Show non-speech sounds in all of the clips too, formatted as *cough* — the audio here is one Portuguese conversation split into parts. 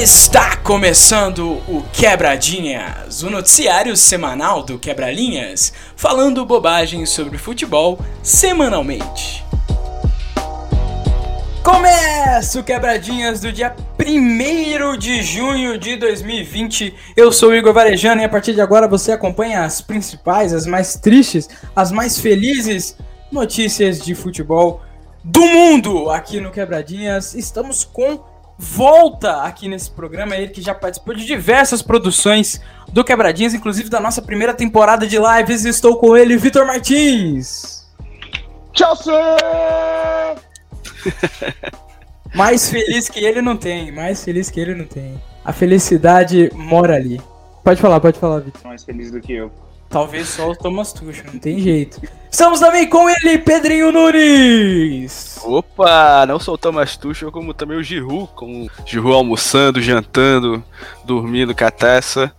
Está começando o Quebradinhas, o noticiário semanal do Quebralinhas, falando bobagens sobre futebol semanalmente. Começa o Quebradinhas do dia 1 de junho de 2020. Eu sou o Igor Varejano e a partir de agora você acompanha as principais, as mais tristes, as mais felizes notícias de futebol do mundo aqui no Quebradinhas. Estamos com volta aqui nesse programa, ele que já participou de diversas produções do Quebradinhas, inclusive da nossa primeira temporada de lives. Estou com ele, Vitor Martins. Chelsea! *laughs* mais feliz que ele não tem, mais feliz que ele não tem. A felicidade mora ali. Pode falar, pode falar, Vitor. Mais feliz do que eu. Talvez só o Thomas Tuchel, não tem jeito. Estamos também com ele, Pedrinho Nunes. Opa, não só o Thomas Tuchel, como também o Giroud, como o Giroud almoçando, jantando, dormindo com a taça.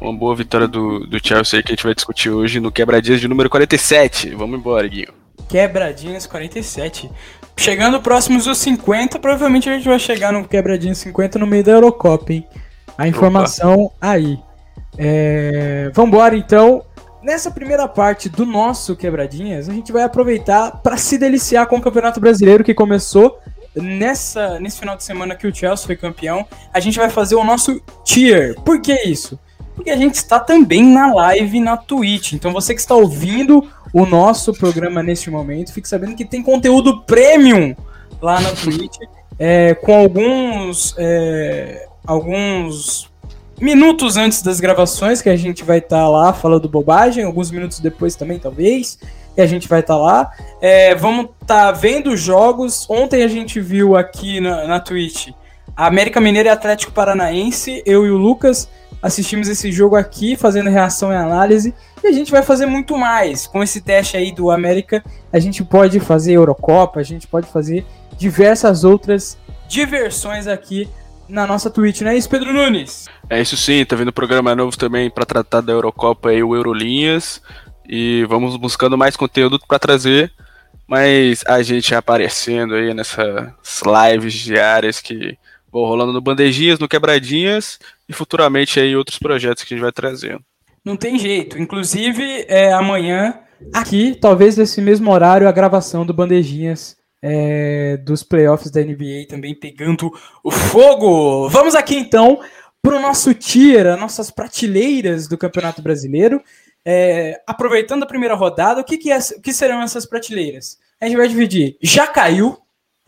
Uma boa vitória do, do Chelsea que a gente vai discutir hoje no Quebradinhas de número 47. Vamos embora, Guinho. Quebradinhas 47. Chegando próximos dos 50, provavelmente a gente vai chegar no Quebradinhas 50 no meio da Eurocopa, hein? A informação Opa. aí. É... Vambora então. Nessa primeira parte do nosso Quebradinhas, a gente vai aproveitar para se deliciar com o Campeonato Brasileiro que começou nessa, nesse final de semana que o Chelsea foi campeão. A gente vai fazer o nosso tier. Por que isso? Porque a gente está também na live na Twitch. Então você que está ouvindo o nosso programa neste momento, fique sabendo que tem conteúdo premium lá na Twitch, é, com alguns, é, alguns minutos antes das gravações, que a gente vai estar tá lá falando bobagem, alguns minutos depois também, talvez, e a gente vai estar tá lá. É, vamos estar tá vendo jogos. Ontem a gente viu aqui na, na Twitch a América Mineira e Atlético Paranaense, eu e o Lucas assistimos esse jogo aqui, fazendo reação e análise, e a gente vai fazer muito mais. Com esse teste aí do América, a gente pode fazer Eurocopa, a gente pode fazer diversas outras diversões aqui na nossa Twitch, não é isso, Pedro Nunes? É isso sim, tá vindo programa novo também para tratar da Eurocopa e o Eurolinhas. E vamos buscando mais conteúdo para trazer mais a gente aparecendo aí nessas lives diárias que vão rolando no Bandejinhas, no Quebradinhas e futuramente aí outros projetos que a gente vai trazendo. Não tem jeito. Inclusive, é, amanhã, aqui, talvez nesse mesmo horário, a gravação do Bandejinhas é, dos playoffs da NBA também pegando o fogo. Vamos aqui então para o nosso tier, nossas prateleiras do Campeonato Brasileiro. É, aproveitando a primeira rodada, o que, que, é, o que serão essas prateleiras? A gente vai dividir. Já caiu,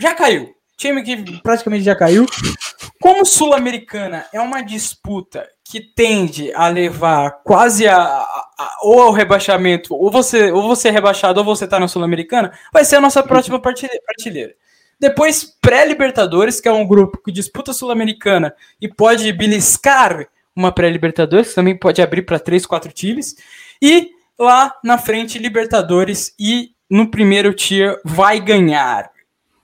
já caiu. Time que praticamente já caiu. Como Sul-Americana é uma disputa que tende a levar quase a, a, a, ou ao rebaixamento, ou você, ou você é rebaixado, ou você tá na Sul-Americana, vai ser a nossa próxima prateleira. Depois, pré-Libertadores, que é um grupo que disputa Sul-Americana e pode beliscar uma pré-Libertadores, também pode abrir para três, quatro times. E lá na frente, Libertadores e no primeiro tier vai ganhar.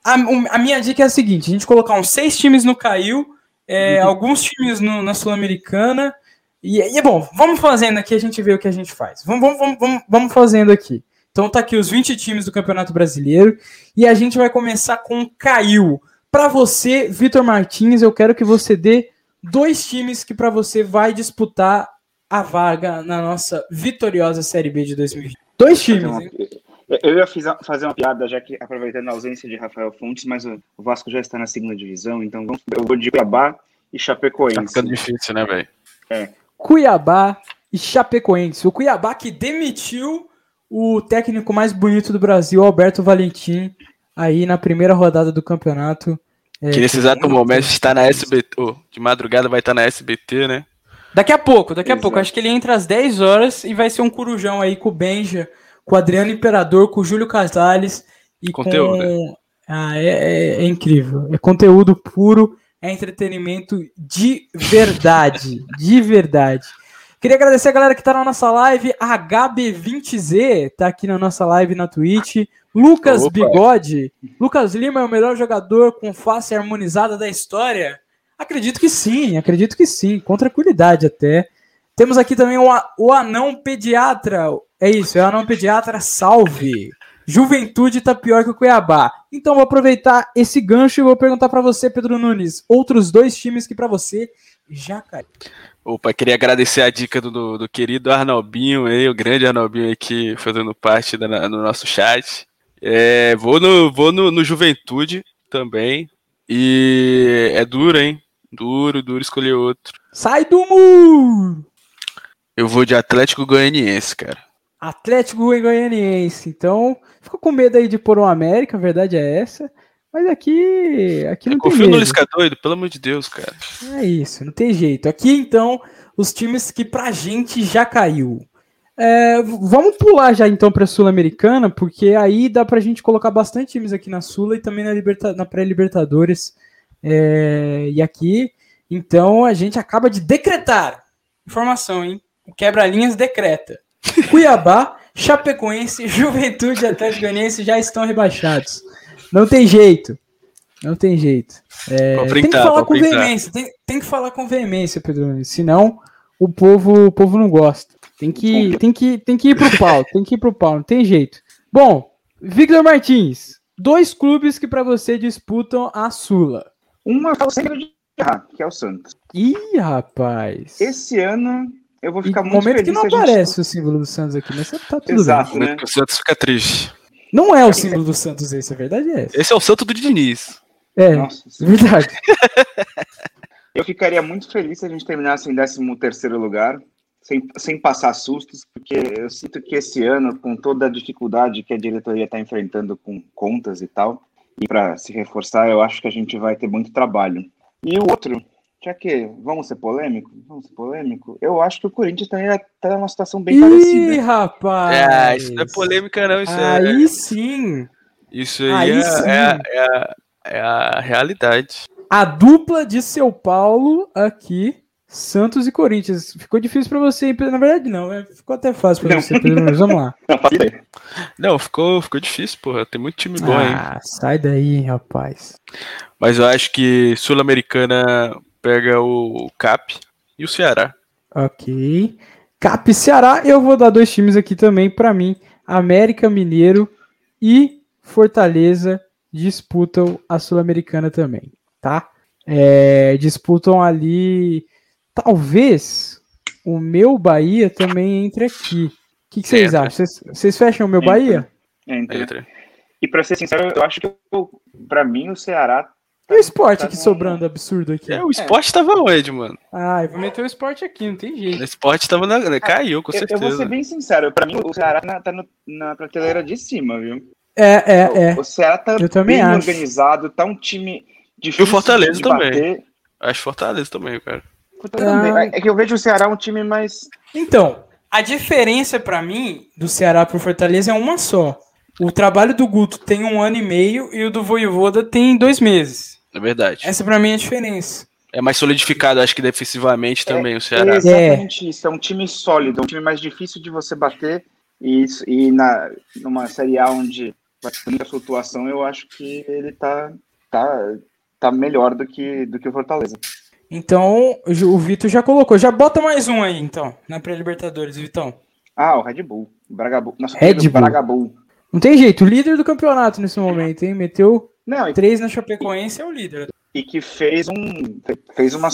A, a minha dica é a seguinte: a gente colocar uns seis times no caiu é, alguns times no, na Sul-Americana. E, e, é bom, vamos fazendo aqui, a gente vê o que a gente faz. Vamos, vamos, vamos, vamos fazendo aqui. Então tá aqui os 20 times do Campeonato Brasileiro e a gente vai começar com Caiu. Para você, Vitor Martins, eu quero que você dê dois times que para você vai disputar a vaga na nossa vitoriosa Série B de 2020. Dois times, hein? Eu ia fazer uma piada, já que aproveitando a ausência de Rafael Fontes, mas o Vasco já está na segunda divisão, então eu vou de Cuiabá e Chapecoense. Tá ficando difícil, né, velho? É. Cuiabá e Chapecoense. O Cuiabá que demitiu o técnico mais bonito do Brasil, Alberto Valentim, aí na primeira rodada do campeonato. É, que nesse exato momento está na SBT, oh, de madrugada vai estar na SBT, né? Daqui a pouco, daqui a Exato. pouco. Acho que ele entra às 10 horas e vai ser um corujão aí com o Benja com o Adriano Imperador, com o Júlio Casales e conteúdo, com. Né? Ah, é, é, é, incrível. É conteúdo puro, é entretenimento de verdade. de verdade. Queria agradecer a galera que tá na nossa live. HB20Z tá aqui na nossa live na Twitch. Lucas Opa. Bigode. Lucas Lima é o melhor jogador com face harmonizada da história? Acredito que sim, acredito que sim, com tranquilidade até. Temos aqui também o, o anão pediatra, é isso, é o anão pediatra, salve. Juventude tá pior que o Cuiabá. Então vou aproveitar esse gancho e vou perguntar para você, Pedro Nunes, outros dois times que para você já caíram. Opa, queria agradecer a dica do, do querido Arnalbinho aí, o grande Arnalbinho aí que fazendo parte da, no nosso chat. É, vou no, vou no, no Juventude também. E é duro, hein? Duro, duro escolher outro. Sai do muro! Eu vou de Atlético Goianiense, cara. Atlético Goianiense. Então, ficou com medo aí de pôr um América, a verdade é essa. Mas aqui, aqui não Confio tem no jeito. Lisca doido, pelo amor de Deus, cara. É isso, não tem jeito. Aqui então, os times que pra gente já caiu. É, vamos pular já então pra Sul-Americana, porque aí dá pra gente colocar bastante times aqui na Sula e também na, Liberta- na pré-Libertadores. É, e aqui, então, a gente acaba de decretar. Informação, hein? O quebra-linhas decreta. Cuiabá, Chapecoense, Juventude e Atlético Goianiense já estão rebaixados. Não tem jeito. Não tem jeito. É, tem que falar com printar. veemência. Tem, tem que falar com veemência, Pedro. Senão, o povo, o povo não gosta. Tem que, tem, que, tem que ir pro pau. tem que ir pro pau. Não tem jeito. Bom, Victor Martins. Dois clubes que pra você disputam a Sula. Uma falo sempre de errar, que é o Santos. Ih, rapaz. Esse ano eu vou E ficar muito momento feliz que não se a gente- aparece o símbolo do Santos aqui, mas tá tudo Exato, bem. né? O Santos fica triste. Não é o símbolo do Santos esse, a verdade é essa. Esse é o santo do Diniz. É, Nossa, é verdade. *laughs* eu ficaria muito feliz se a gente terminasse em 13 terceiro lugar, sem, sem passar sustos, porque eu sinto que esse ano, com toda a dificuldade que a diretoria está enfrentando com contas e tal, e para se reforçar, eu acho que a gente vai ter muito trabalho. E o outro, já que vamos ser polêmico, vamos ser polêmico, eu acho que o Corinthians também está numa situação bem Ih, parecida. rapaz. É, isso não é polêmica, não. Isso é. Aí sim. Isso aí, aí é, sim. é a- é é a realidade. A dupla de São Paulo aqui, Santos e Corinthians. Ficou difícil pra você? Na verdade, não. é, Ficou até fácil pra Não. você, Pedro. Nunes. Vamos lá. *laughs* Não, ficou, ficou difícil, porra. Tem muito time bom aí. Ah, sai daí, rapaz. Mas eu acho que Sul-Americana pega o Cap e o Ceará. Ok. Cap e Ceará, eu vou dar dois times aqui também pra mim. América Mineiro e Fortaleza disputam a Sul-Americana também, tá? É, disputam ali. Talvez o meu Bahia também entre aqui. O que, que vocês Entra. acham? Vocês- Vocês fecham o meu Entra. Bahia? Entra. Entra. E para ser sincero, eu acho que para mim o Ceará E o esporte tá aqui no- sobrando absurdo aqui. É, o esporte tava onde, mano? Ah, eu vou meter o esporte aqui, não tem O jeito. esporte tava na. Caiu, com Eu, eu vou ser certeza. bem sincero, pra mim o Ceará na- tá no- na prateleira de cima, viu? É, é, é. O Ceará tá Eu também bem acho. organizado, tá um time difícil Fortaleza de também. bater. Acho Fortaleza também, cara. Fortaleza Ah. também. É que eu vejo o Ceará um time mais. Então, a diferença pra mim do Ceará pro Fortaleza é uma só. O trabalho do Guto tem um ano e meio e o do Voivoda tem dois meses. É verdade. Essa pra mim é a diferença. É mais solidificado, acho que defensivamente também o É Ceará. exatamente isso. É um time sólido, um time mais difícil de você bater. E, isso- e na, numa Série A onde vai ter muita flutuação, eu acho que ele tá, tá, tá melhor do que, do que o Fortaleza. Então, o o Vitor já colocou. Já bota mais um aí, então, na pré-Libertadores, Vitão. Ah, o Red Bull. O Bragabull. Nosso Red Bull. Bragabull. Não tem jeito, o líder do campeonato nesse momento, hein? Meteu Não, e três na Chapecoense, é o líder. e que fez um fez uma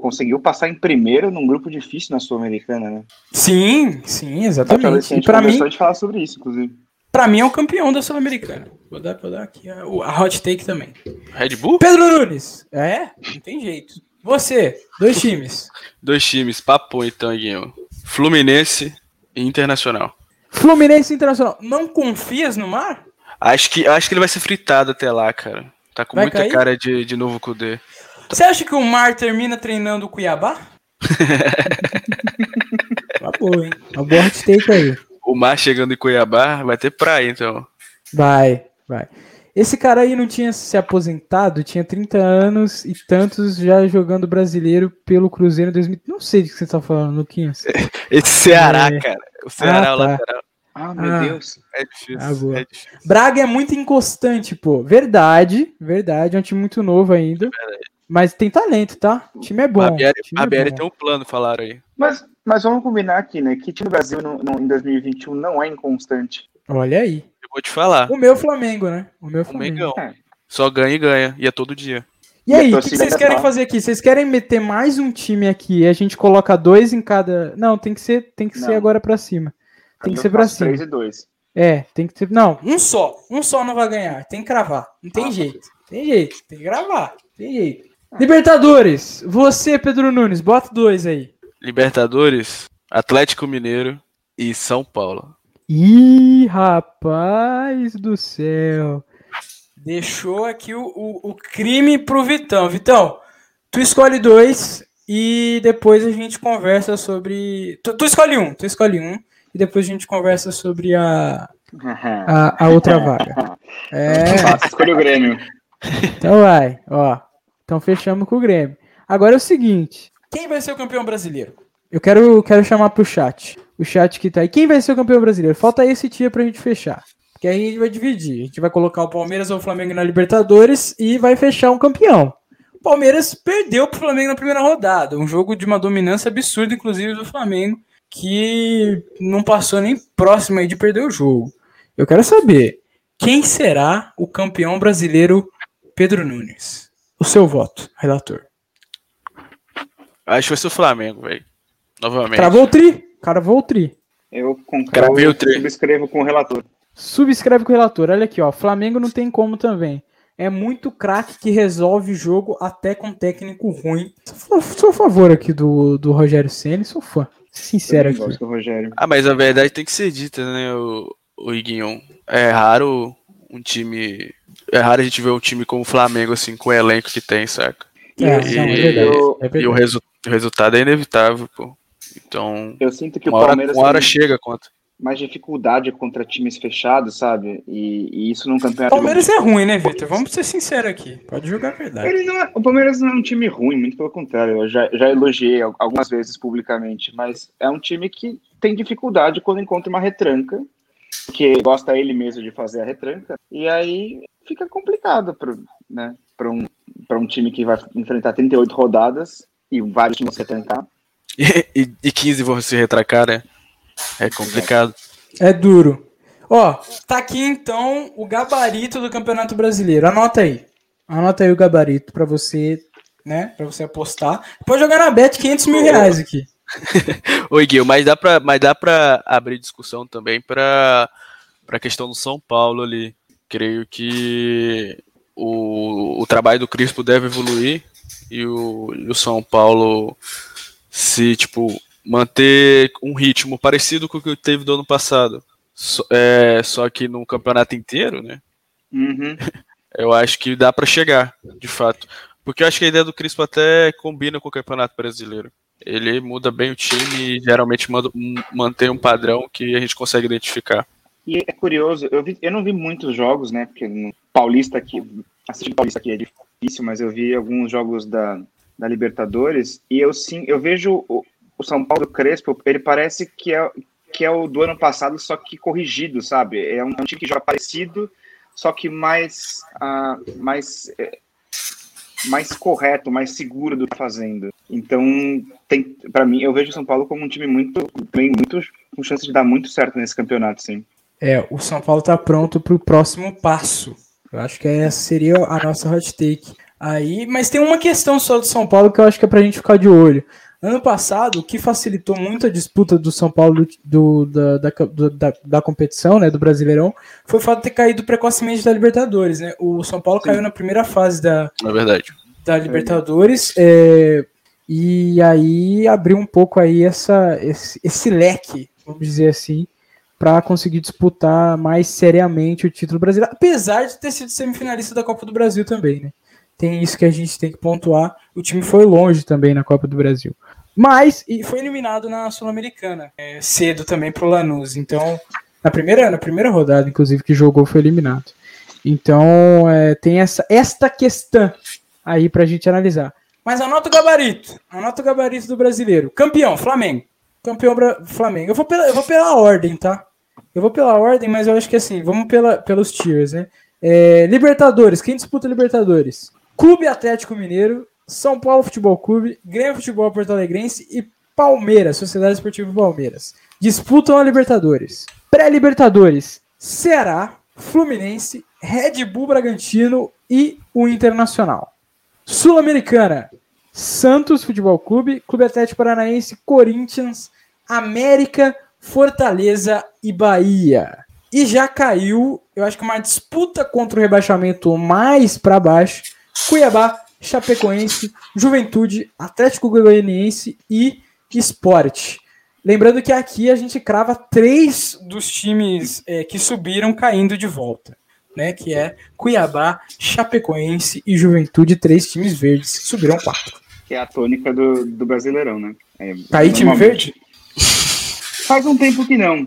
conseguiu passar em primeiro num grupo difícil na sul-americana, né? Sim, sim, A exatamente. E gente pra mim, de falar sobre isso, inclusive. pra mim é o campeão da Sul-Americana. Vou dar, vou dar aqui a, a hot take também. Red Bull? Pedro Nunes. É? Não tem jeito. Você, dois times. *laughs* Dois times, papo então, Guinho. Fluminense e Internacional. Fluminense Internacional. Não confias no mar? Acho que, acho que ele vai ser fritado até lá, cara. Tá com Vai muita cair? cara de, de novo Kudê. Você acha que o Mar termina treinando o Cuiabá? *laughs* Uma boa, hein? Uma boa hot take aí. O Mar chegando em Cuiabá, vai ter praia, então. Vai, vai. Esse cara aí não tinha se aposentado, tinha 30 anos e tantos já jogando brasileiro pelo Cruzeiro em 2000. Não sei do que você tá falando, Luquinhas. *laughs* Esse Ceará, É. cara. O Ceará Ah, é o tá. lateral. Ah, meu Ah. Deus. É difícil. Ah, boa. é difícil. Braga é muito inconstante, pô. Verdade, verdade. É um time muito novo ainda. Mas tem talento, tá? O time é bom. a BR, a é BR tem um plano, falaram aí. Mas, mas vamos combinar aqui, né? Que time do Brasil no, no- em 2021 não é inconstante. Olha aí. acabou de falar. O meu Flamengo, né? O meu O Flamengo. Mengão. É. Só ganha e ganha. E é todo dia. E E aí, o que, que vocês ainda querem fazer aqui? Vocês querem meter mais um time aqui e a gente coloca dois em cada. Não, tem que ser, tem que ser agora pra cima. Tem que Eu ser pra faço cima. 3 e 2. É, tem que ser. Não, um só. Um só não vai ganhar. Tem que cravar. Não tem Ah, jeito. Tem jeito. Tem que gravar. Tem jeito. Libertadores, você, Pedro Nunes, bota dois aí. Libertadores, Atlético Mineiro e São Paulo. Ih, rapaz do céu. Deixou aqui o, o, o crime pro Vitão. Vitão, tu escolhe dois e depois a gente conversa sobre. Tu, tu escolhe um, tu escolhe um e depois a gente conversa sobre a, a, a outra vaga. *laughs* É, Fácil, escolha o Grêmio. então vai, ó. Então fechamos com o Grêmio. Agora é o seguinte: quem vai ser o campeão brasileiro? Eu quero, quero chamar pro chat. O chat que tá aí. Quem vai ser o campeão brasileiro? Falta esse dia pra gente fechar. Porque aí a gente vai dividir. A gente vai colocar o Palmeiras ou o Flamengo na Libertadores e vai fechar um campeão. O Palmeiras perdeu pro Flamengo na primeira rodada. Um jogo de uma dominância absurda, inclusive, do Flamengo, que não passou nem próximo aí de perder o jogo. Eu quero saber quem será o campeão brasileiro Pedro Nunes. O seu voto, relator. Acho que vai ser o Flamengo, velho. Novamente. Travou o tri? Cravou o tri. Eu concordo. Gravei o Eu treino. subscrevo com o relator. Subscreve com o relator. Olha aqui, ó. Flamengo não tem como também. É muito craque que resolve jogo até com técnico ruim. Sou, sou a favor aqui do, do Rogério Senna, sou fã. Sincero aqui. gosto do Rogério. Ah, mas a verdade tem que ser dita, né, o, o Iguinho? É raro um time. É raro a gente ver um time como o Flamengo, assim, com o elenco que tem, saca? É, E- não, é verdade. eu- é E o, resu- o resultado é inevitável, pô. Então, Eu sinto que uma o hora, Palmeiras uma hora tem chega a conta. Mais dificuldade contra times fechados, sabe? E, e isso num O campeonato. Palmeiras é ruim, né, Vitor? Vamos ser sinceros aqui. Pode jogar a verdade. Ele não é- o Palmeiras não é um time ruim, muito pelo contrário. Eu já, já elogiei al- algumas vezes publicamente, mas é um time que tem dificuldade quando encontra uma retranca, que gosta ele mesmo de fazer a retranca, e aí fica complicado para né, pra um, pra um time que vai enfrentar 38 rodadas e vários times se retrancar. E, e, e 15 vão se retracar, né? É complicado. É duro. Ó, tá aqui então o gabarito do Campeonato Brasileiro. Anota aí. Anota aí o gabarito pra você, né? Pra você apostar. Pode jogar na bet 500 mil reais aqui. *laughs* Oi, Gui, mas dá pra, mas dá pra abrir discussão também pra, pra questão do São Paulo ali. Creio que o, o trabalho do Crispo deve evoluir e o, e o São Paulo se, tipo, manter um ritmo parecido com o que teve do ano passado. Só, é, só que no campeonato inteiro, né? Uhum. *laughs* Eu acho que dá pra chegar, de fato. Porque eu acho que a ideia do Crispo até combina com o Campeonato Brasileiro. Ele muda bem o time e geralmente manda, mantém um padrão que a gente consegue identificar. E é curioso, eu, vi- eu não vi muitos jogos, né? Porque no Paulista aqui, assistir Paulista aqui é difícil, mas eu vi alguns jogos da, da Libertadores e eu sim, eu vejo o São Paulo Crespo, ele parece que é, que é o do ano passado, só que corrigido, sabe? É um, é um time que joga parecido, só que mais, ah, mais, é, mais correto, mais seguro do que tá fazendo. Então, tem, para mim, eu vejo o São Paulo como um time muito, também muito com chance de dar muito certo nesse campeonato, sim. É, o São Paulo tá pronto pro próximo passo. Eu acho que essa seria a nossa hot take. Aí, mas tem uma questão só do São Paulo que eu acho que é pra gente ficar de olho. Ano passado, o que facilitou muito a disputa do São Paulo do, da, da, da, da competição, né, do Brasileirão, foi o fato de ter caído precocemente da Libertadores, né? O São Paulo Sim. caiu na primeira fase da, Na verdade. da Libertadores é, e aí abriu um pouco aí essa, esse, esse leque, vamos dizer assim, para conseguir disputar mais seriamente o título brasileiro, apesar de ter sido semifinalista da Copa do Brasil também, né? Tem isso que a gente tem que pontuar. O time foi longe também na Copa do Brasil. Mas e foi eliminado na Sul-Americana é, cedo também pro Lanús. Então, na primeira, na primeira rodada, inclusive, que jogou, foi eliminado. Então, é, tem essa esta questão aí pra gente analisar. Mas anota o gabarito. Anota o gabarito do brasileiro. Campeão, Flamengo. Campeão Flamengo. Eu vou pela, eu vou pela ordem, tá? Eu vou pela ordem, mas eu acho que assim, vamos pela, pelos tiers, né? É, Libertadores, quem disputa Libertadores? Clube Atlético Mineiro, São Paulo Futebol Clube, Grêmio Futebol Porto Alegrense e Palmeiras, Sociedade Esportiva Palmeiras. Disputam a Libertadores. Pré-Libertadores, Ceará, Fluminense, Red Bull Bragantino e o Internacional. Sul-Americana, Santos Futebol Clube, Clube Atlético Paranaense, Corinthians, América, Fortaleza e Bahia. E já caiu, eu acho que uma disputa contra o rebaixamento mais para baixo, Cuiabá, Chapecoense, Juventude, Atlético Goianiense e Esporte. Lembrando que aqui a gente crava três dos times é, que subiram caindo de volta, né? Que é Cuiabá, Chapecoense e Juventude, três times verdes que subiram quatro. Que é a tônica do, do Brasileirão, né? É, tá aí time verde? Faz um tempo que não.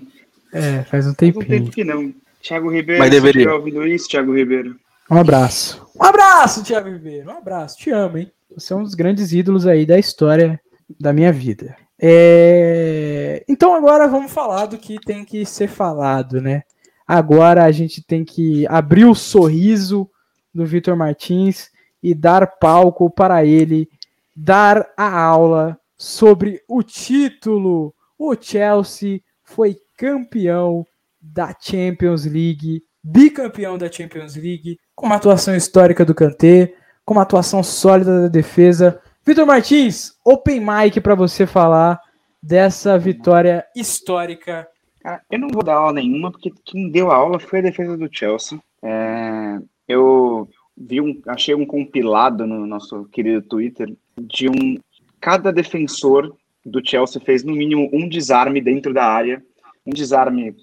É, faz um tempinho. Faz um tempo que não. Thiago Ribeiro, Mas deveria. ouvindo isso, Thiago Ribeiro. Um abraço. Um abraço, Thiago Ribeiro. Um abraço. Te amo, hein? Você é um dos grandes ídolos aí da história da minha vida. É... Então agora vamos falar do que tem que ser falado, né? Agora a gente tem que abrir o sorriso do Vitor Martins e dar palco para ele dar a aula sobre o título. O Chelsea foi campeão da Champions League, bicampeão da Champions League, com uma atuação histórica do Kanté, com uma atuação sólida da defesa, Vitor Martins, open mic para você falar dessa vitória histórica. Cara, eu não vou dar aula nenhuma, porque quem deu a aula foi a defesa do Chelsea. É, eu vi um, achei um compilado no nosso querido Twitter de um. Cada defensor do Chelsea fez no mínimo um desarme dentro da área, um desarme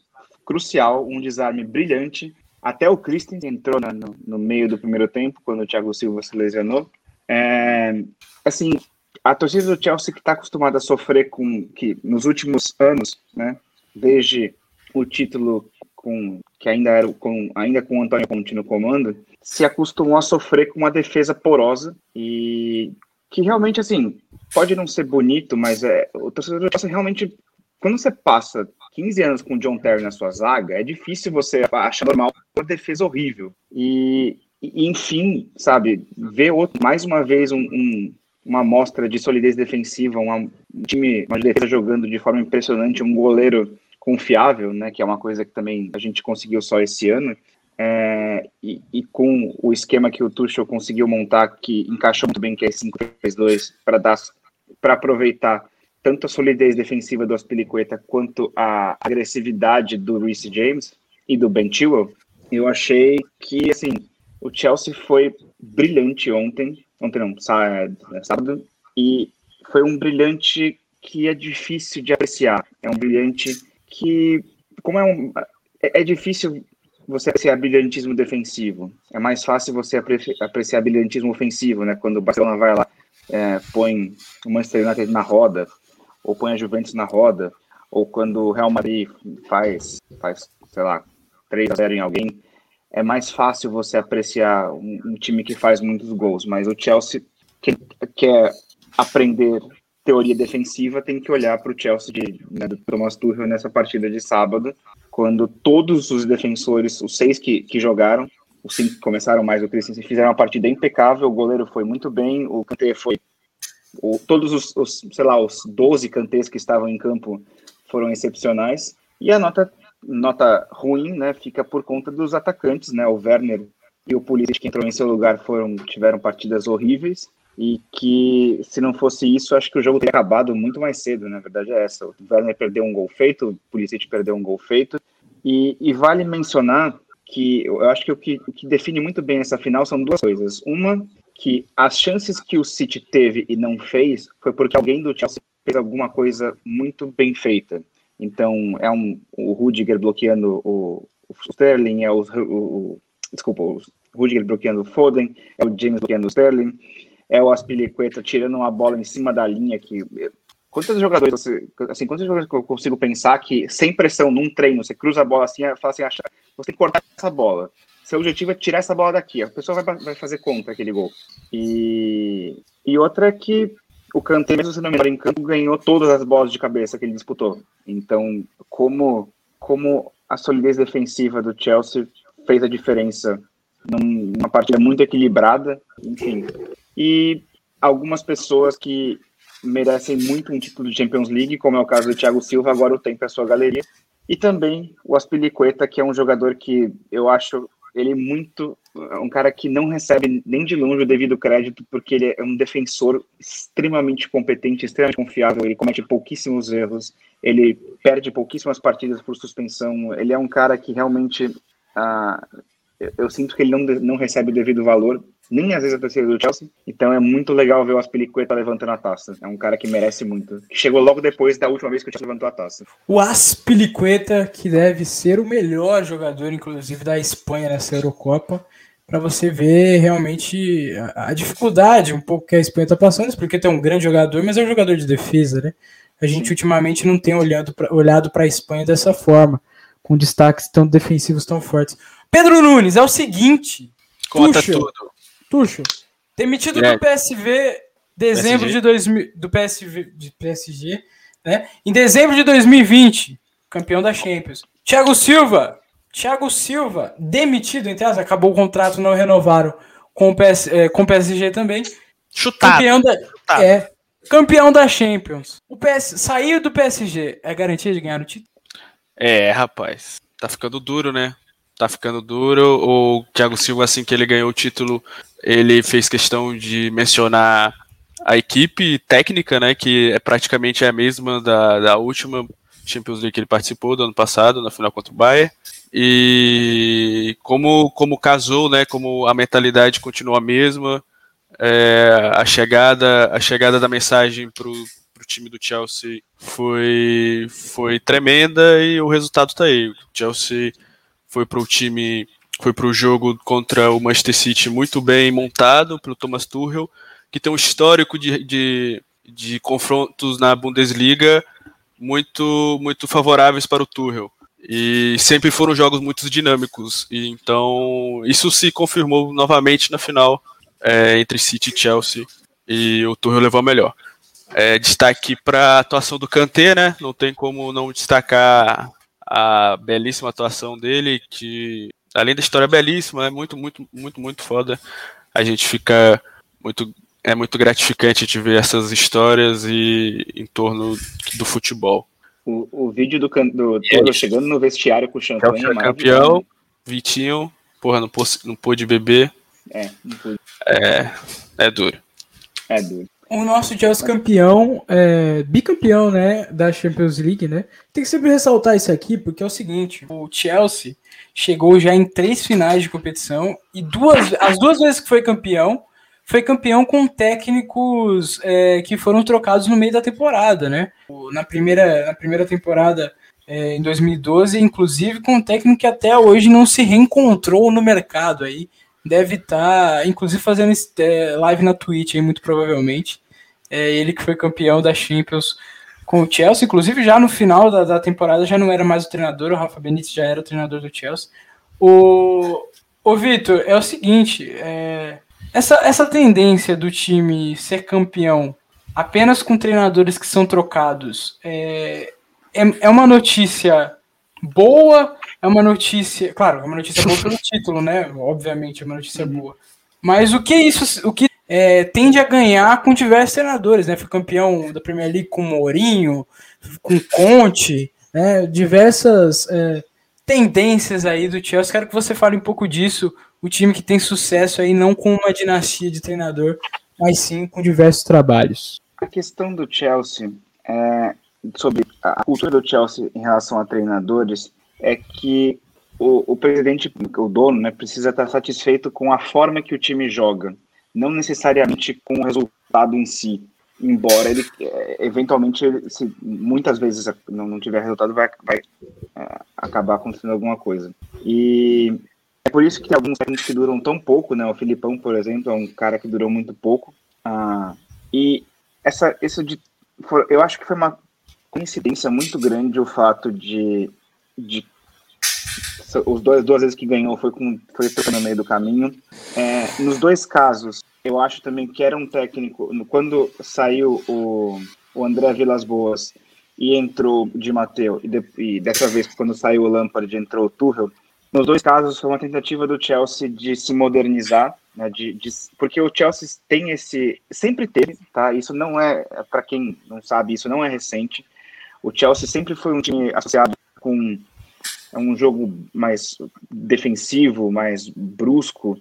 crucial, um desarme brilhante. Até o Christian entrou no, no meio do primeiro tempo, quando o Thiago Silva se lesionou. É, assim, a torcida do Chelsea que está acostumada a sofrer com que nos últimos anos, né, desde o título com que ainda era com ainda com o Antônio Conte no comando, se acostumou a sofrer com uma defesa porosa e que realmente assim pode não ser bonito, mas é o torcedor do Chelsea realmente quando você passa 15 anos com o John Terry na sua zaga, é difícil você achar normal uma defesa horrível. E, e, enfim, sabe, ver outro, mais uma vez um, um, uma amostra de solidez defensiva, uma, um time, uma defesa jogando de forma impressionante, um goleiro confiável, né, que é uma coisa que também a gente conseguiu só esse ano, é, e, e, com o esquema que o Tuchel conseguiu montar, que encaixou muito bem, que é 5-3-2, para aproveitar tanto a solidez defensiva do Aspilicueta quanto a agressividade do Reece James e do Ben Chilwell, eu achei que, assim, o Chelsea foi brilhante ontem, ontem não, sábado, e foi um brilhante que é difícil de apreciar. É um brilhante que, como é um, é, é difícil você apreciar brilhantismo defensivo. É mais fácil você apreciar brilhantismo ofensivo, né? Quando o Barcelona vai lá, é, põe o Manchester United na roda, ou põe a Juventus na roda, ou quando o Real Madrid faz, faz sei lá, 3 a 0 em alguém, é mais fácil você apreciar um, um time que faz muitos gols, mas o Chelsea que quer aprender teoria defensiva tem que olhar para o Chelsea de, né, do Thomas Tuchel nessa partida de sábado, quando todos os defensores, os seis que, que jogaram, os cinco que começaram mais o Christensen, fizeram uma partida impecável, o goleiro foi muito bem, o Kanté foi o, todos os, os, sei lá, os 12 cantês que estavam em campo foram excepcionais, e a nota nota ruim, né, fica por conta dos atacantes, né, o Werner e o Pulisic que entrou em seu lugar foram tiveram partidas horríveis. E que se não fosse isso, acho que o jogo teria acabado muito mais cedo, na verdade é essa. O Werner perdeu um gol feito, o Pulisic perdeu um gol feito. E, e vale mencionar que eu acho que o, que o que define muito bem essa final são duas coisas. Uma, que as chances que o City teve e não fez foi porque alguém do Chelsea fez alguma coisa muito bem feita. Então, é um, o Rudiger bloqueando o, o Sterling, é o, o, desculpa, o Rudiger bloqueando o Foden, é o James bloqueando o Sterling, é o Aspilicueta tirando uma bola em cima da linha que quantos jogadores você, assim, quantos jogadores eu consigo pensar que sem pressão num treino, você cruza a bola assim, fala assim, você tem que cortar essa bola. Seu objetivo é tirar essa bola daqui, a pessoa vai, vai fazer contra aquele gol. E, e outra é que o Kanté, mesmo sendo melhor em campo, ganhou todas as bolas de cabeça que ele disputou. Então, como, como a solidez defensiva do Chelsea fez a diferença numa partida muito equilibrada, enfim. E algumas pessoas que merecem muito um título de Champions League, como é o caso do Thiago Silva, agora o tempo é a sua galeria. E também o Aspilicueta, que é um jogador que eu acho ele muito é um cara que não recebe nem de longe o devido crédito, porque ele é um defensor extremamente competente, extremamente confiável, ele comete pouquíssimos erros, ele perde pouquíssimas partidas por suspensão, ele é um cara que realmente ah, eu, eu, sinto que ele não, não recebe o devido valor, nem às vezes a torcida do Chelsea. Então é muito legal ver o Aspilicueta levantando a taça. É um cara que merece muito. chegou logo depois da última vez que o Chelsea levantou a taça. O Aspilicueta, que deve ser o melhor jogador, inclusive, da Espanha nessa Eurocopa. Para você ver realmente a, a, dificuldade um pouco que a Espanha está passando, porque tem um grande jogador, mas é um jogador de defesa, né? A gente ultimamente não tem olhado para olhado a Espanha dessa forma, com destaques tão defensivos tão fortes. Pedro Nunes, é o seguinte. Conta Tuchel, tudo. Tuxo, demitido do PSV dezembro PSG. de 2000, do PSV, de PSG, né? Em dezembro de 2020, campeão da Champions. Thiago Silva, Thiago Silva, demitido, entre aspas, acabou o contrato, não renovaram com o, PS, é, com o PSG também. Chutado. Campeão da, Chutado. É, campeão da Champions. O PS saiu do PSG, é garantia de ganhar o título? É, rapaz, tá ficando duro, né? Tá ficando duro. O Thiago Silva, assim que ele ganhou o título, ele fez questão de mencionar a equipe técnica, né, que é praticamente a mesma da, da última Champions League que ele participou do ano passado, na final contra o Bayern. E como, como casou, né, como a mentalidade continua a mesma, é, a, chegada, a chegada da mensagem para o time do Chelsea foi, foi tremenda e o resultado está aí. O Chelsea foi para o time foi para o jogo contra o Manchester City muito bem montado pelo Thomas Tuchel, que tem um histórico de, de, de confrontos na Bundesliga muito muito favoráveis para o Tuchel. E sempre foram jogos muito dinâmicos. E então isso se confirmou novamente na final é, entre City e Chelsea. E o Tuchel levou a melhor. É, destaque para a atuação do Kanté, né? Não tem como não destacar a belíssima atuação dele, que além da história belíssima, é muito, muito, muito, muito foda. A gente fica muito. É muito gratificante de ver essas histórias e em torno do futebol. O, o vídeo do, do Toro chegando no vestiário com o champanhe. É campeão, Vitinho, porra, não, pôde, não pôde beber. É, não pôde. É, é duro. É duro. O nosso Chelsea campeão, é, bicampeão, né, da Champions League, né? Tem que sempre ressaltar isso aqui, porque é o seguinte, o Chelsea chegou já em três finais de competição e duas, as duas vezes que foi campeão, foi campeão com técnicos é, que foram trocados no meio da temporada, né? Na primeira, na primeira temporada, é, em 2012, inclusive com um técnico que até hoje não se reencontrou no mercado aí. Deve estar, tá, inclusive, fazendo é, live na Twitch aí, muito provavelmente. É ele que foi campeão da Champions com o Chelsea, inclusive já no final da, da, temporada já não era mais o treinador, o Rafa Benítez já era o treinador do Chelsea. O, o Vitor, é o seguinte, é, essa, essa tendência do time ser campeão apenas com treinadores que são trocados é, é, é uma notícia boa, é uma notícia, claro, é uma notícia boa pelo título, né? Obviamente é uma notícia boa. Mas o que isso, o que é, tende a ganhar com diversos treinadores, né? Foi campeão da Premier League com Mourinho, com Conte, né? Diversas é, tendências aí do Chelsea. Quero que você fale um pouco disso. O time que tem sucesso aí, não com uma dinastia de treinador, mas sim com diversos trabalhos. A questão do Chelsea é, sobre a cultura do Chelsea em relação a treinadores é que o, o presidente, o dono, né, precisa estar satisfeito com a forma que o time joga não necessariamente com o resultado em si. Embora ele, é, eventualmente, se muitas vezes não, não tiver resultado, vai, vai é, acabar acontecendo alguma coisa. E é por isso que alguns técnicos que duram tão pouco, né? O Filipão, por exemplo, é um cara que durou muito pouco. Ah, e essa, isso de, eu acho que foi uma coincidência muito grande o fato de, de os dois duas vezes que ganhou foi com foi no meio do caminho. É, nos dois casos, eu acho também que era um técnico. Quando saiu o, o André Vilas Boas e entrou de Mateu e, de, e dessa vez quando saiu o Lampard entrou o Tuchel, nos dois casos foi uma tentativa do Chelsea de se modernizar, né, de, de, porque o Chelsea tem esse sempre teve, tá? Isso não é para quem não sabe, isso não é recente. O Chelsea sempre foi um time associado com um jogo mais defensivo, mais brusco.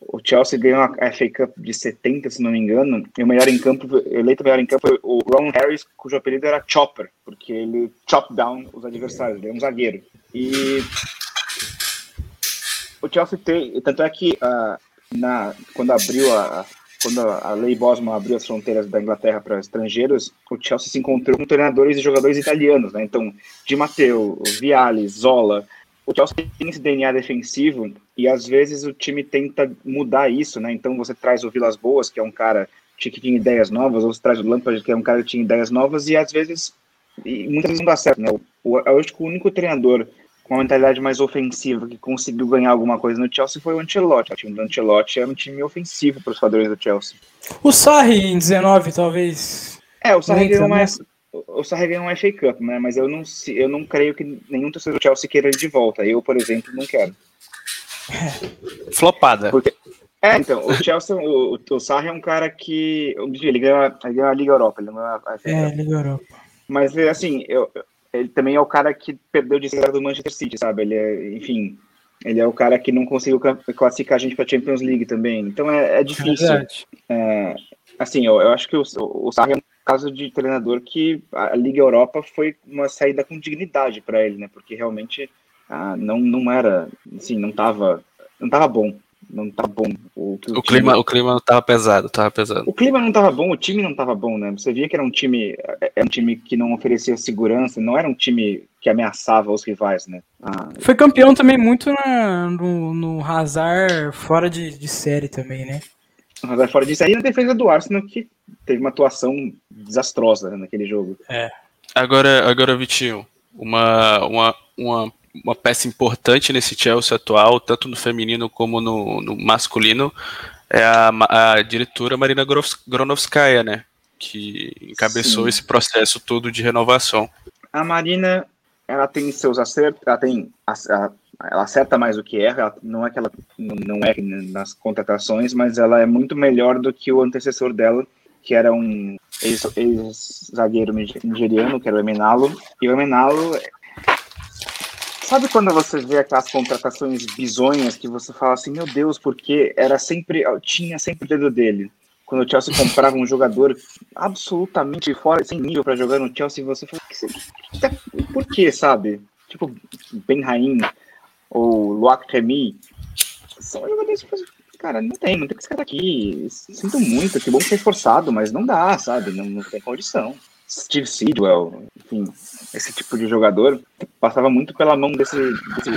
O Chelsea ganhou a FA Cup de 70, se não me engano, e o melhor em campo, eleito melhor em campo foi o Ron Harris, cujo apelido era Chopper, porque ele chop down os adversários, ele é um zagueiro. E o Chelsea tem, tanto é que uh, na, quando abriu a, quando a lei Bosman abriu as fronteiras da Inglaterra para estrangeiros, o Chelsea se encontrou com treinadores e jogadores italianos, né? Então, Di Matteo, Viali, Zola. O Chelsea tem esse DNA defensivo e às vezes o time tenta mudar isso, né? Então você traz o Vilas Boas, que é um cara que tinha ideias novas, ou você traz o Lampard, que é um cara que tinha ideias novas e às vezes, e muitas vezes não dá certo, né? O, eu acho que o único treinador uma mentalidade mais ofensiva que conseguiu ganhar alguma coisa no Chelsea foi o Ancelotti. O time do Ancelotti era um time ofensivo para os padrões do Chelsea. O Sarri em 19, talvez. É, o Sarri ganhou uma, o Sarri ganhou uma FA Cup, né? Mas eu não, eu não creio que nenhum torcedor do Chelsea queira ele de volta. Eu, por exemplo, não quero. *laughs* Flopada. Porque, é, então, o Chelsea, o, o Sarri é um cara que. Ele ganhou, ele ganhou a Liga Europa, ele ganhou a, a É, Liga Europa. Mas, assim, eu, ele também é o cara que perdeu de ser do Manchester City, sabe? Ele é, enfim, ele é o cara que não conseguiu classificar a gente para Champions League também. Então é, é difícil. É, assim, eu, eu, acho que o, o Sarri é um caso de treinador que a Liga Europa foi uma saída com dignidade para ele, né? Porque realmente ah, não, não era, assim, não estava não tava bom não tá bom. O, o, o clima, o clima não tava pesado, tava pesado. O clima não tava bom, o time não tava bom, né? Você via que era um time, é um time que não oferecia segurança, não era um time que ameaçava os rivais, né? Ah, Foi campeão também muito na, no, no Hazard fora de, de série também, né? O Hazard fora de série e na defesa do Arsenal, que teve uma atuação desastrosa naquele jogo. É. Agora, agora Vitinho, uma, uma, uma uma peça importante nesse Chelsea atual, tanto no feminino como no, no masculino, é a, a diretora Marina Gronovskaya, né? Que encabeçou Sim. esse processo todo de renovação. A Marina, ela tem seus acertos, ela tem ela acerta mais do que erra, não é que ela não é nas contratações, mas ela é muito melhor do que o antecessor dela, que era um ex-zagueiro nigeriano, que era o Emenalo, e o Emenalo Sabe quando você vê aquelas contratações bizonhas que você fala assim, meu Deus, porque era sempre, tinha sempre o dedo dele. Quando o Chelsea comprava um jogador absolutamente fora, sem nível para jogar no Chelsea, você fala, por que, sabe? Tipo, Ben Raim ou Loac Remy, são jogadores que cara, não tem, não tem que estar aqui. Sinto muito, que bom ser forçado, mas não dá, sabe? Não, não tem condição. Steve Sidwell, enfim, esse tipo de jogador passava muito pela mão desse, desse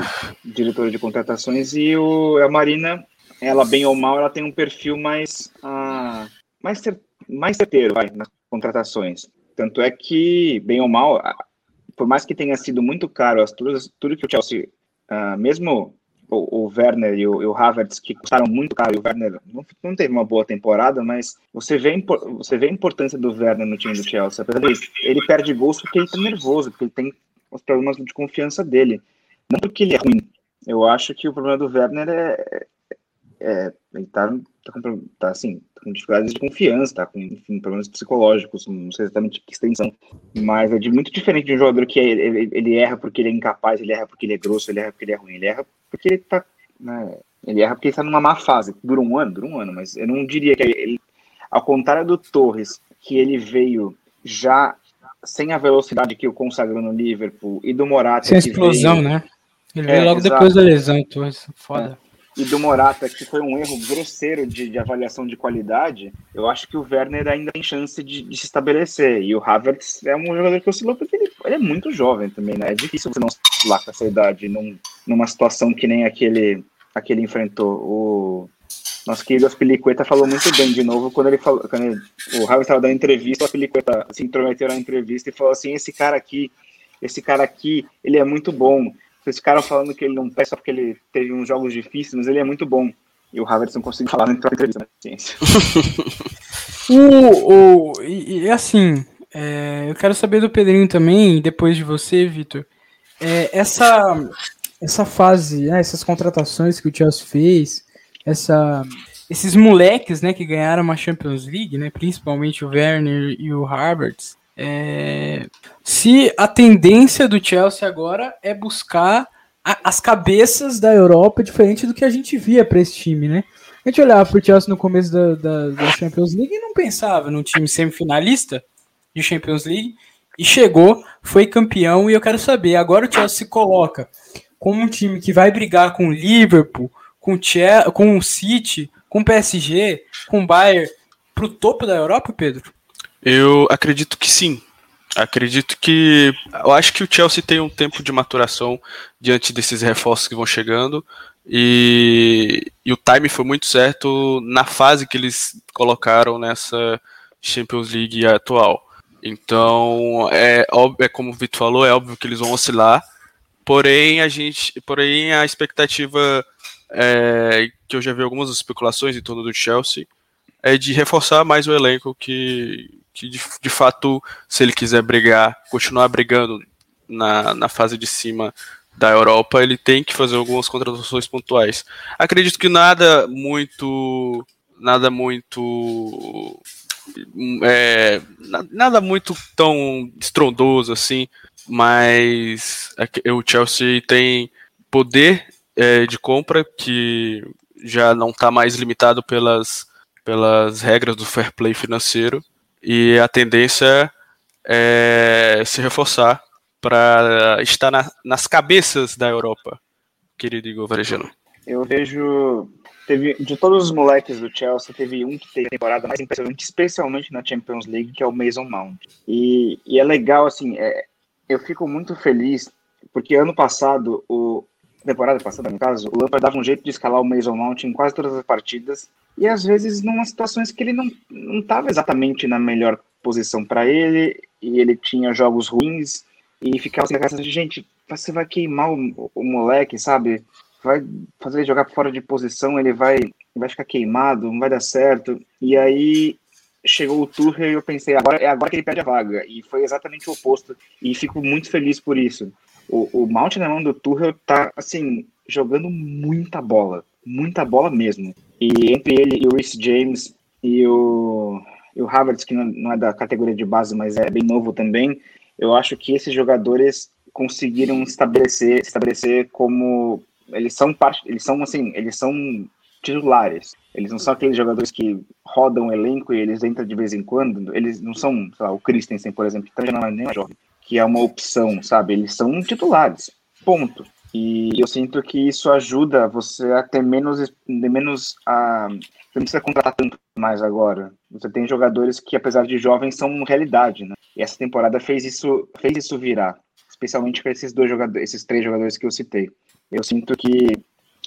diretor de contratações e o, a Marina, ela bem ou mal, ela tem um perfil mais, uh, mais, cer mais certeiro vai, nas contratações. Tanto é que, bem ou mal, por mais que tenha sido muito caro as, tudo, tudo que o Chelsea, uh, mesmo o, o Werner e o, e o, Havertz, que custaram muito caro, e o Werner não, não, teve uma boa temporada, mas você vê, você vê a importância do Werner no time do Chelsea. Apesar disso, ele perde gols porque ele tá nervoso, porque ele tem os problemas de confiança dele. Não porque ele é ruim. Eu acho que o problema do Werner é, é, ele tá, tá, com, tá, assim, tá com dificuldades de confiança, tá com enfim, problemas psicológicos, não sei exatamente que extensão, mas é de muito diferente de um jogador que é, ele, ele, erra porque ele é incapaz, ele erra porque ele é grosso, ele erra porque ele é ruim, ele erra porque ele tá, né, ele erra porque ele tá numa má fase, dura um ano, dura um ano, mas eu não diria que ele, ao contrário do Torres, que ele veio já sem a velocidade que o consagrou no Liverpool, e do Morata sem explosão, veio, né? Ele veio é, logo exato. depois da lesão, Torres, foda. É e do Morata, que foi um erro grosseiro de, de, avaliação de qualidade, eu acho que o Werner ainda tem chance de, de, se estabelecer. E o Havertz é um jogador que oscilou porque ele, ele é muito jovem também, né? É difícil você não oscilar com essa idade num, numa situação que nem aquele, aquele enfrentou. O nosso querido Aspilicueta falou muito bem de novo quando ele falou, quando ele, o Havertz estava dando entrevista, o Aspilicueta se intrometeu na entrevista e falou assim: esse cara aqui, esse cara aqui, ele é muito bom vocês ficaram falando que ele não presta porque ele teve uns jogos difíceis, mas ele é muito bom. E o Havertz não conseguiu falar na entrevista, né? Ciência. *laughs* o, o, e, e assim, é, eu quero saber do Pedrinho também, depois de você, Vitor. É, essa, essa fase, né, essas contratações que o Chelsea fez, essa, esses moleques né, que ganharam uma Champions League, né, principalmente o Werner e o Havertz, é, se a tendência do Chelsea agora é buscar a, as cabeças da Europa diferente do que a gente via para esse time, né? A gente olhava para o Chelsea no começo da, da, da, Champions League e não pensava num time semifinalista de Champions League e chegou, foi campeão e eu quero saber, agora o Chelsea se coloca como um time que vai brigar com o Liverpool, com o, Chelsea, com o City, com o PSG, com o Bayern para o topo da Europa, Pedro? Eu acredito que sim. Acredito que. Eu acho que o Chelsea tem um tempo de maturação diante desses reforços que vão chegando. E, e o time foi muito certo na fase que eles colocaram nessa Champions League atual. Então, é, óbvio, é como o Vitor falou, é óbvio que eles vão oscilar. Porém, a gente. Porém, a expectativa é, que eu já vi algumas especulações em torno do Chelsea é de reforçar mais o elenco que, que de, de fato, se ele quiser brigar, continuar brigando na, na fase de cima da Europa, ele tem que fazer algumas contratações pontuais. Acredito que nada muito. Nada muito. É, nada muito tão estrondoso assim, mas o Chelsea tem poder é, de compra que já não está mais limitado pelas pelas regras do fair play financeiro e a tendência é se reforçar para estar na, nas cabeças da Europa, querido Igor Varejano. Eu vejo teve de todos os moleques do Chelsea, teve um que teve temporada mais impressionante, especialmente na Champions League, que é o Mason Mount. E, e é legal, assim, é, eu fico muito feliz, porque ano passado, o temporada passada, no caso, o Lampard dava um jeito de escalar o Mason Mount em quase todas as partidas, e às vezes numa situações que ele não não estava exatamente na melhor posição para ele e ele tinha jogos ruins e ficava assim na casa de gente você vai queimar o, o, moleque sabe? Vai fazer ele jogar fora de posição ele vai vai ficar queimado não vai dar certo. E aí chegou o Tuchel e eu pensei agora é agora que ele perde a vaga. E foi exatamente o oposto e fico muito feliz por isso o, o Mount na mão do Tuchel tá assim jogando muita bola muita bola mesmo e entre ele e o Rhys James e o, e o Havertz, que não é da categoria de base, mas é bem novo também, eu acho que esses jogadores conseguiram estabelecer, estabelecer como eles são parte, eles são assim, eles são titulares. Eles não são aqueles jogadores que rodam o elenco e eles entram de vez em quando. Eles não são, lá, o Christensen, por exemplo, que também não é nem jovem, que é uma opção, sabe? Eles são titulares. Ponto. E eu sinto que isso ajuda você a ter menos, menos a, você não precisa contratar tanto mais agora. Você tem jogadores que, apesar de jovens, são realidade, né? E essa temporada fez isso, fez isso virar, especialmente para esses dois jogadores, esses três jogadores que eu citei. Eu sinto que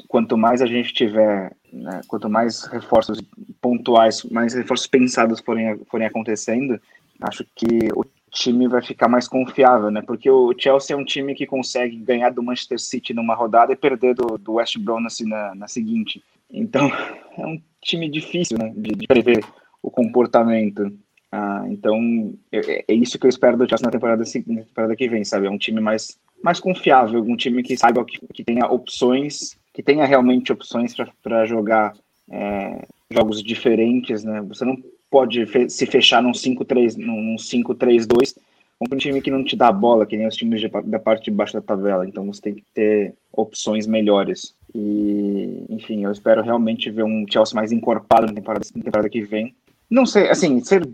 quanto mais a gente tiver, né, quanto mais reforços pontuais, mais reforços pensados forem, forem acontecendo, acho que o time vai ficar mais confiável, né? Porque o Chelsea é um time que consegue ganhar do Manchester City numa rodada e perder do, do West Brom na, na seguinte. Então, *laughs* é um time difícil, né? De, de prever o comportamento. Ah, então, é, é, isso que eu espero do Chelsea na temporada, na temporada que vem, sabe? É um time mais, mais confiável, um time que saiba que, que tenha opções, que tenha realmente opções para jogar é, jogos diferentes, né? Você não pode fe se fechar num 5-3, num 5-3-2 contra um time que não te dá bola, que nem os times de, da parte de baixo da tabela. Então você tem que ter opções melhores. E, enfim, eu espero realmente ver um Chelsea mais encorpado na temporada, na temporada que vem. Não sei, assim, ser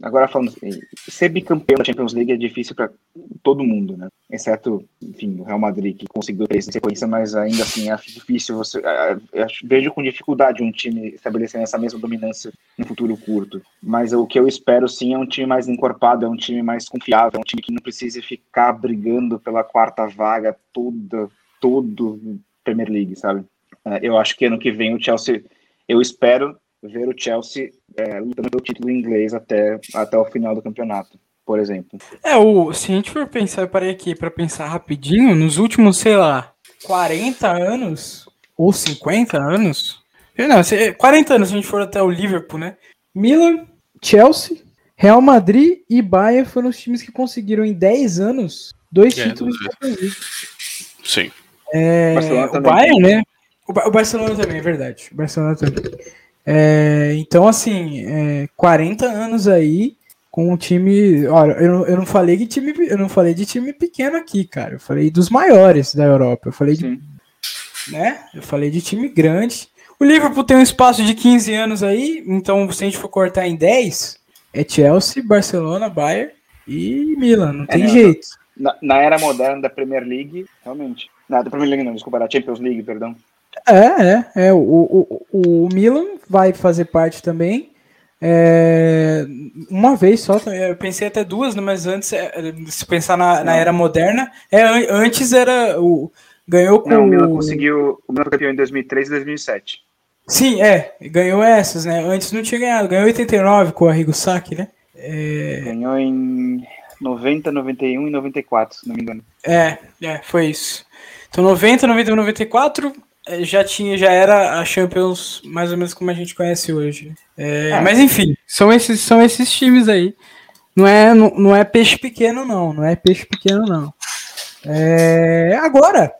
Agora falando ser bicampeão da Champions League é difícil para todo mundo, né? Exceto, enfim, o Real Madrid que conseguiu três em sequência, mas ainda assim acho difícil você, acho, vejo com dificuldade um time estabelecer essa mesma dominância no futuro curto. Mas o que eu espero sim é um time mais encorpado, é um time mais confiável, é um time que não precise ficar brigando pela quarta vaga toda, todo Premier League, sabe? É, eu acho que ano que vem o Chelsea, eu espero ver o Chelsea é, lutando pelo título inglês até, até o final do campeonato, por exemplo. É, o, se a gente for pensar, eu parei aqui para pensar rapidinho, nos últimos, sei lá, 40 anos ou 50 anos, não, 40 anos se a gente for até o Liverpool, né? Milan, Chelsea, Real Madrid e Bayern foram os times que conseguiram em 10 anos dois é, títulos de Sim. É, o Bayern, né? O, Barcelona também, é verdade. O Barcelona também. É, então, assim, é, 40 anos aí com um time. Olha, eu não, eu não falei de time. Eu não falei de time pequeno aqui, cara. Eu falei dos maiores da Europa. Eu falei de. Sim. Né? Eu falei de time grande. O Liverpool tem um espaço de 15 anos aí, então se a gente for cortar em 10, é Chelsea, Barcelona, Bayern e Milan, não tem não, jeito. Na, na era moderna da Premier League, realmente. Não, da Premier League não, desculpa, da Champions League, perdão. É, é, é. O, o, o Milan vai fazer parte também. É, uma vez só, eu pensei até duas, né, mas antes, é, se pensar na, na era moderna, é, antes era o. Ganhou com. Não, o Milan conseguiu. O Milan campeão em 2003 e 2007. Sim, é, ganhou essas, né? Antes não tinha ganhado, ganhou 89 com o Arrigo Sacchi, né? É... Ganhou em 90, 91 e 94, se não me engano. É, é, foi isso. Então 90, 91, 94 já tinha, já era a Champions mais ou menos como a gente conhece hoje. É, é. Mas enfim, são esses, são esses times aí. Não é, não, não é peixe pequeno, não. Não é peixe pequeno, não. É, agora,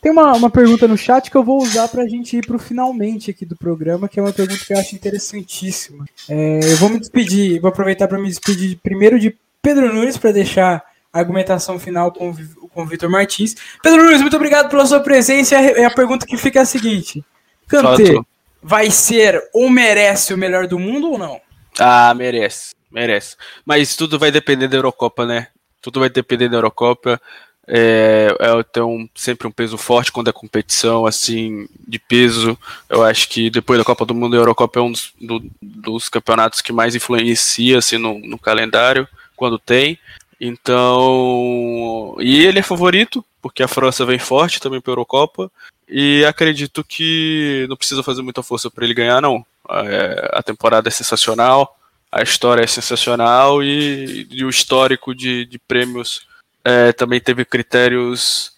tem uma, uma pergunta no chat que eu vou usar para a gente ir para o finalmente aqui do programa, que é uma pergunta que eu acho interessantíssima. É, eu vou me despedir, vou aproveitar para me despedir primeiro de Pedro Nunes para deixar a argumentação final com, com o Vitor Martins. Pedro Nunes, muito obrigado pela sua presença. E a, a pergunta que fica é a seguinte: Kanté vai ser ou merece o melhor do mundo ou não? Ah, merece, merece. Mas tudo vai depender da Eurocopa, né? Tudo vai depender da Eurocopa é, é tem um, sempre um peso forte quando é competição assim de peso. Eu acho que depois da Copa do Mundo, a Eurocopa é um dos, do, dos campeonatos que mais influencia assim, no, no, calendário quando tem. Então, e ele é favorito porque a França vem forte também para a Eurocopa e acredito que não precisa fazer muita força para ele ganhar não. É, a temporada é sensacional, a história é sensacional e, e o histórico de, de prêmios é, também teve critérios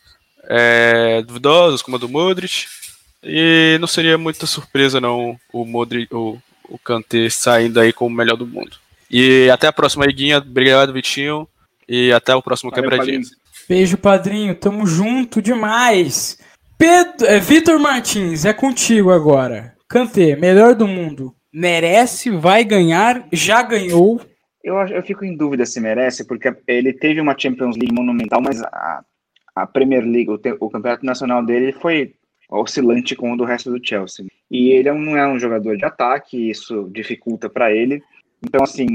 é, duvidosos, como a do Modric. E não seria muita surpresa não o Modric, o, o Kanté saindo aí como o melhor do mundo. E até a próxima, Iguinha. Obrigado, Vitinho. E até o próximo Quebradinho. Beijo, padrinho. Tamo junto demais. Pedro, é, Vitor Martins, é contigo agora. Kanté, melhor do mundo. Merece, vai ganhar, já ganhou. Eu, eu fico em dúvida se merece, porque ele teve uma Champions League monumental, mas a, a Premier League, o, o campeonato nacional dele foi oscilante com o do resto do Chelsea. E ele não é um jogador de ataque, isso dificulta para ele. Então, assim,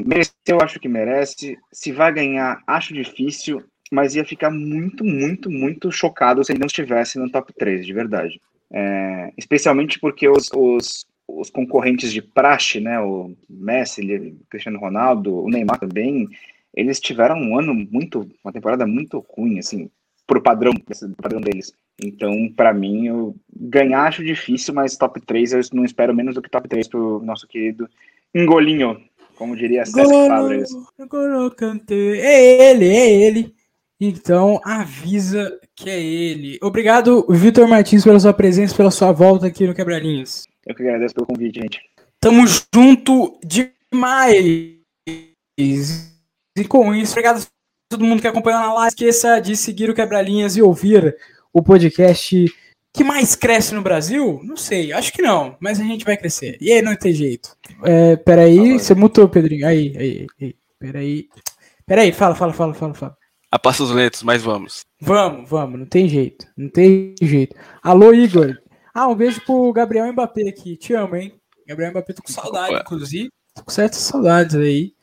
eu acho que merece. Se vai ganhar, acho difícil, mas ia ficar muito, muito, muito chocado se ele não estivesse no top 3, de verdade. É, especialmente porque os, os, os concorrentes de praxe, né, o Messi, o Cristiano Ronaldo, o Neymar também, eles tiveram um ano muito, uma temporada muito ruim, assim, pro padrão, padrão deles. Então, para mim, eu ganhar acho difícil, mas top 3 eu não espero menos do que top 3 pro nosso querido Engolinho, como diria César Fabregas. É ele, é ele. Então, avisa que é ele. Obrigado, Vitor Martins, pela sua presença, pela sua volta aqui no Quebralinhos. Eu que agradeço pelo convite, gente. Tamo junto demais. E com isso, obrigado a todo mundo que acompanhou na live. Esqueça de seguir o Quebra-Linhas e ouvir o podcast que mais cresce no Brasil? Não sei, acho que não, mas a gente vai crescer. E aí não tem jeito. É, peraí, você mutou, Pedrinho. Aí, aí, aí. Peraí. Peraí, fala, fala, fala, fala, fala. A passos lentos, mas vamos. Vamos, vamos, não tem jeito. Não tem jeito. Alô, Igor. Ah, um beijo pro Gabriel Mbappé aqui. Te amo, hein? Gabriel Mbappé, tô com saudade, Opa. inclusive. Tô com certas saudades aí.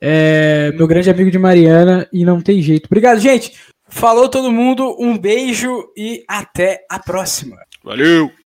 É, meu grande amigo de Mariana e não tem jeito. Obrigado, gente. Falou todo mundo, um beijo e até a próxima. Valeu!